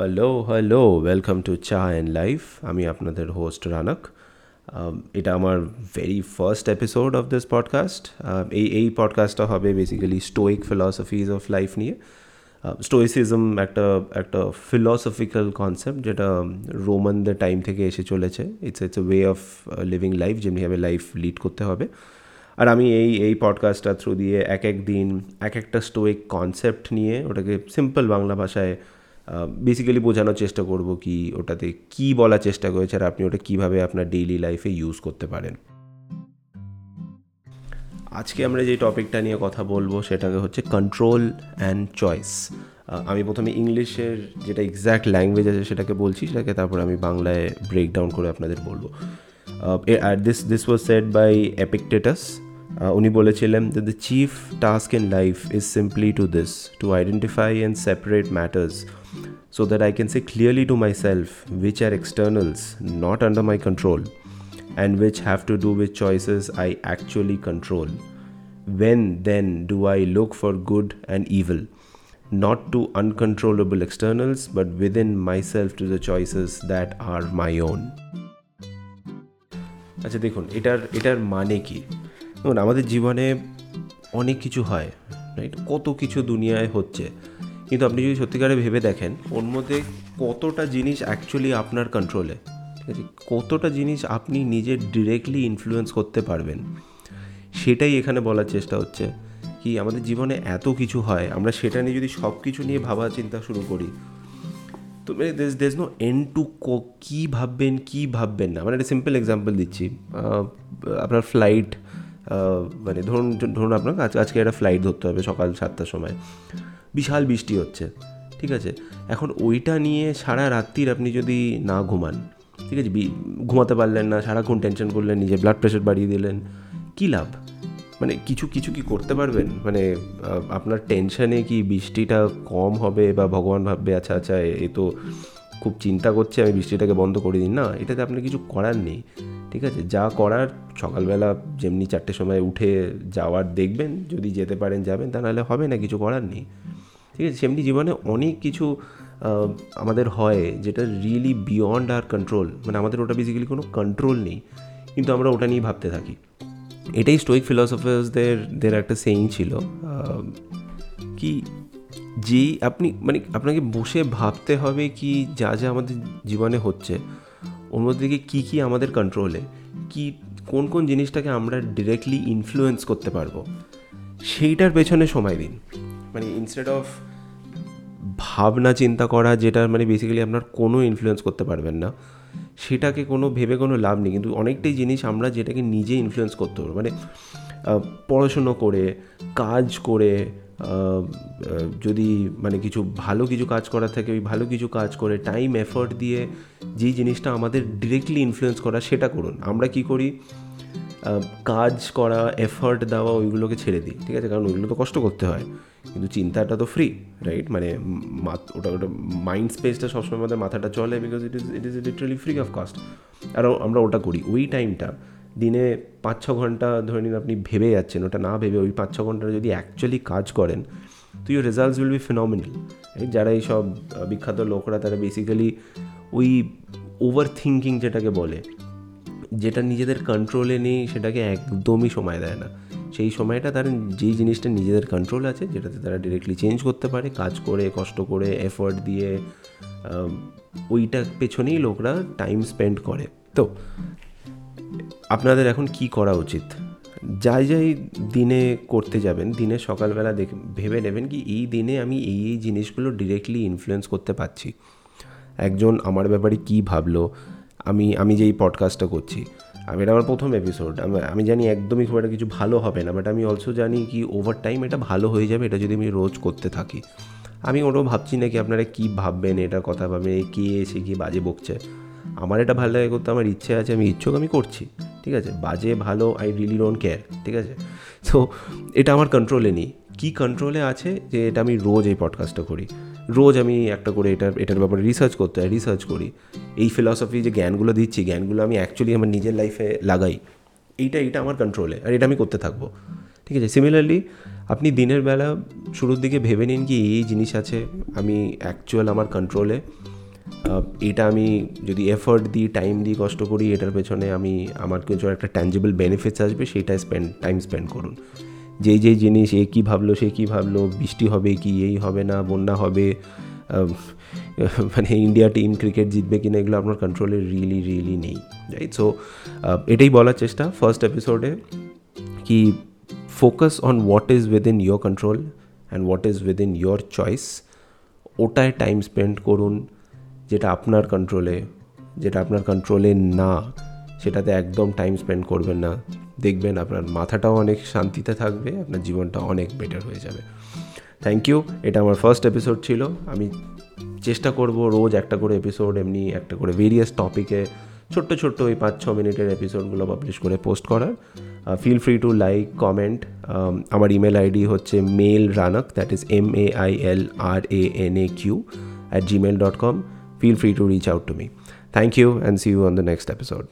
Hello hello welcome to cha and life আমি আপনাদের host Ranak Um, এটা আমার very first episode of this podcast এই এই পডকাস্টটা হবে basically stoic philosophies of life নিয়ে। স্টোইসিজম একটা একটা ফিলসফিক্যাল কনসেপ্ট যেটা রোমানদের টাইম থেকে এসে চলেছে। It's it's a way of living life যেমনিভাবে লাইফ লিড করতে হবে। আর আমি এই এই পডকাস্টটার থ্রু দিয়ে এক এক দিন এক একটা স্টোইক কনসেপ্ট নিয়ে ওটাকে সিম্পল বাংলা ভাষায় বেসিক্যালি বোঝানোর চেষ্টা করব কি ওটাতে কি বলার চেষ্টা করেছে আর আপনি ওটা কীভাবে আপনার ডেইলি লাইফে ইউজ করতে পারেন। আজকে আমরা যে টপিকটা নিয়ে কথা বলব সেটাকে হচ্ছে কন্ট্রোল অ্যান্ড চয়েস আমি প্রথমে ইংলিশের যেটা এক্স্যাক্ট ল্যাঙ্গুয়েজ আছে সেটাকে বলছি, সেটাকে তারপর আমি বাংলায় ব্রেকডাউন করে আপনাদের বলব। আর this this was set by Epictetus উনি বলেছিলেন the the chief task in life is simply to this to identify and separate matters so that I can say clearly to myself which are externals not under my control and which have to do with choices I actually control. When then do I look for good and evil? Not to uncontrollable externals, but within myself to the choices that are my own. আচ্ছা দেখুন এটার এটার মানে কি দেখুন আমাদের জীবনে অনেক কিছু হয় রাইট কত কিছু দুনিয়ায় হচ্ছে কিন্তু আপনি যদি সত্যিকারে ভেবে দেখেন, ওর মধ্যে কতটা জিনিস অ্যাকচুয়ালি আপনার কন্ট্রোলে ঠিক আছে? কতটা জিনিস আপনি নিজে ডিরেক্টলি ইনফ্লুয়েন্স করতে পারবেন? সেটাই এখানে বলার চেষ্টা হচ্ছে কি, আমাদের জীবনে এত কিছু হয়, আমরা সেটা নিয়ে যদি সব কিছু নিয়ে ভাবা চিন্তা শুরু করি, তো মানে দেস দেস নো এন টু কী ভাববেন কী ভাববেন না। মানে একটা সিম্পল এক্সাম্পল দিচ্ছি। আপনার ফ্লাইট মানে ধরুন ধরুন আপনার আজকে একটা ফ্লাইট ধরতে হবে সকাল সাতটার সময়। বিশাল বৃষ্টি হচ্ছে, ঠিক আছে? এখন ওইটা নিয়ে সারা রাত্রির আপনি যদি না ঘুমান, ঠিক আছে? ঘুমাতে পারলেন না, সারাক্ষণ টেনশন করলেন, নিজে ব্লাড প্রেশার বাড়িয়ে দিলেন, কী লাভ? মানে কিছু কিছু কি করতে পারবেন? মানে আপনার টেনশানে কি বৃষ্টিটা কম হবে বা ভগবান ভাববে আচ্ছা আচ্ছা এ তো খুব চিন্তা করছে, আমি বৃষ্টিটাকে বন্ধ করে দিন না, এটাতে আপনার কিছু করার নেই। ঠিক আছে? যা করার সকালবেলা যেমনি চারটের সময় উঠে যাওয়ার দেখবেন, যদি যেতে পারেন যাবেন, তা নাহলে হবে না, কিছু করার নেই। ঠিক আছে? সেমনি জীবনে অনেক কিছু আমাদের হয় যেটা রিয়েলি বিয়ন্ড আর কন্ট্রোল মানে আমাদের ওটা বেসিক্যালি কোনো কন্ট্রোল নেই। কিন্তু আমরা ওটা নিয়ে ভাবতে থাকি। এটাই স্টোইক ফিলসফার্সদের দের একটা সেইং ছিল কি যেই আপনি মানে আপনাকে বসে ভাবতে হবে কি যা যা আমাদের জীবনে হচ্ছে ওর মধ্যে থেকে কী কী আমাদের কন্ট্রোলে কি, কোন কোন জিনিসটাকে আমরা ডিরেক্টলি ইনফ্লুয়েন্স করতে পারব? সেইটার পেছনে সময় দিন। মানে ইনস্টেড অফ ভাবনা চিন্তা করা, যেটা মানে বেসিক্যালি আপনার কোনো ইনফ্লুয়েন্স করতে পারবেন না, সেটাকে কোনো ভেবে কোনো লাভ নেই। কিন্তু অনেকটাই জিনিস আমরা যেটাকে নিজে ইনফ্লুয়েন্স করতে পারব। মানে পড়াশুনো করে, কাজ করে যদি মানে কিছু ভালো কিছু কাজ করার থাকে, ওই ভালো কিছু কাজ করে টাইম এফর্ট দিয়ে যেই জিনিসটা আমাদের ডিরেক্টলি ইনফ্লুয়েন্স করা সেটা করুন। আমরা কি করি? কাজ করা এফর্ট দেওয়া ওইগুলোকে ছেড়ে দিই, ঠিক আছে? কারণ ওইগুলো তো কষ্ট করতে হয়। কিন্তু চিন্তাটা তো ফ্রি রাইট মানে ওটা ওটা মাইন্ড স্পেসটা সবসময় আমাদের মাথাটা চলে because it is it is literally free of cost আর আমরা ওটা করি। ওই টাইমটা দিনে পাঁচ ছ ঘণ্টা ধরে নিন আপনি ভেবে যাচ্ছেন, ওটা না ভেবে ওই পাঁচ ছ ঘণ্টা যদি অ্যাকচুয়ালি কাজ করেন, তো your results will be phenomenal যারা এই সব বিখ্যাত লোকরা, তারা বেসিক্যালি ওই ওভার থিঙ্কিং যেটাকে বলে, যেটা নিজেদের কন্ট্রোলে নেই, সেটাকে একদমই সময় দেয় না। সেই সময়টা তারা যেই জিনিসটা নিজেদের কন্ট্রোল আছে, যেটাতে তারা ডিরেক্টলি চেঞ্জ করতে পারে, কাজ করে, কষ্ট করে এফর্ট দিয়ে ওইটার পেছনেই লোকরা টাইম স্পেন্ড করে। তো আপনাদের এখন কি করা উচিত? যাই যাই দিনে করতে যাবেন, দিনে সকালবেলা দেখ, ভেবে নেবেন কি এই দিনে আমি এই এই জিনিসগুলো ডিরেক্টলি ইনফ্লুয়েন্স করতে পারছি। একজন আমার ব্যাপারে কী ভাবলো, আমি আমি যেই পডকাস্টটা করছি, আমি এটা আমার প্রথম এপিসোড আমি জানি একদমই খুব একটা কিছু ভালো হবে না বাট আমি অলসো জানি কি ওভার টাইম এটা ভালো হয়ে যাবে, এটা যদি আমি রোজ করতে থাকি। আমি ওটাও ভাবছি না কি আপনারা কী ভাববেন, এটার কথা ভাববেন কে এসে কি বাজে বকছে। আমার এটা ভালো লাগে করতে, আমার ইচ্ছে আছে, আমি ইচ্ছুক, আমি করছি। ঠিক আছে? বাজে, ভালো আই রিলি ডোন্ট কেয়ার ঠিক আছে? সো এটা আমার কন্ট্রোলে নেই। কী কন্ট্রোলে আছে? যে এটা আমি রোজ এই পডকাস্টটা করি। রোজ আমি একটা করে এটার এটার ব্যাপারে রিসার্চ করতে হয় রিসার্চ করি। এই ফিলসফি যে জ্ঞানগুলো দিচ্ছি, জ্ঞানগুলো আমি অ্যাকচুয়ালি আমার নিজের লাইফে লাগাই। এইটা এইটা আমার কন্ট্রোলে আর এটা আমি করতে থাকব। ঠিক আছে? সিমিলারলি আপনি দিনের বেলা শুরুর দিকে ভেবে নিন কি এই জিনিস আছে, আমি অ্যাকচুয়াল আমার কন্ট্রোলে এটা আমি যদি এফোর্ট দিই টাইম দিই, কষ্ট করি, এটার পেছনে আমি, আমার কিছু একটা ট্যাঞ্জেবল বেনিফিটস আসবে সেইটাই স্পেন্ড টাইম স্পেন্ড করুন। যেই যেই জিনিস, এ কী ভাবলো, সে কী ভাবলো, বৃষ্টি হবে কি, এই হবে না, বন্যা হবে মানে ইন্ডিয়া টিম ক্রিকেট জিতবে কিনা, এগুলো আপনার কন্ট্রোলে রিয়েলি রিয়েলি নেই রাইট সো এটাই বলার চেষ্টা ফার্স্ট এপিসোডে কি focus on what is within your control and what is within your choice ওটায় টাইম স্পেন্ড করুন। যেটা আপনার কন্ট্রোলে যেটা আপনার কন্ট্রোলে না, সেটাতে একদম টাইম স্পেন্ড করবেন না। দেখবেন আপনার মাথাটাও অনেক শান্তিতে থাকবে, আপনার জীবনটা অনেক বেটার হয়ে যাবে। থ্যাংক ইউ এটা আমার ফার্স্ট এপিসোড ছিল। আমি চেষ্টা করব রোজ একটা করে এপিসোড এমনি একটা করে ভেরিয়াস টপিকে ছোট্ট ছোট্ট ওই পাঁচ ছ মিনিটের এপিসোডগুলো পাবলিশ করে পোস্ট করার। Feel free to like comment আমার ইমেল আইডি হচ্ছে mail Ranak that is M A I L R A N A K at Gmail dot com feel free to reach out to me. Thank you and see you on the next episode.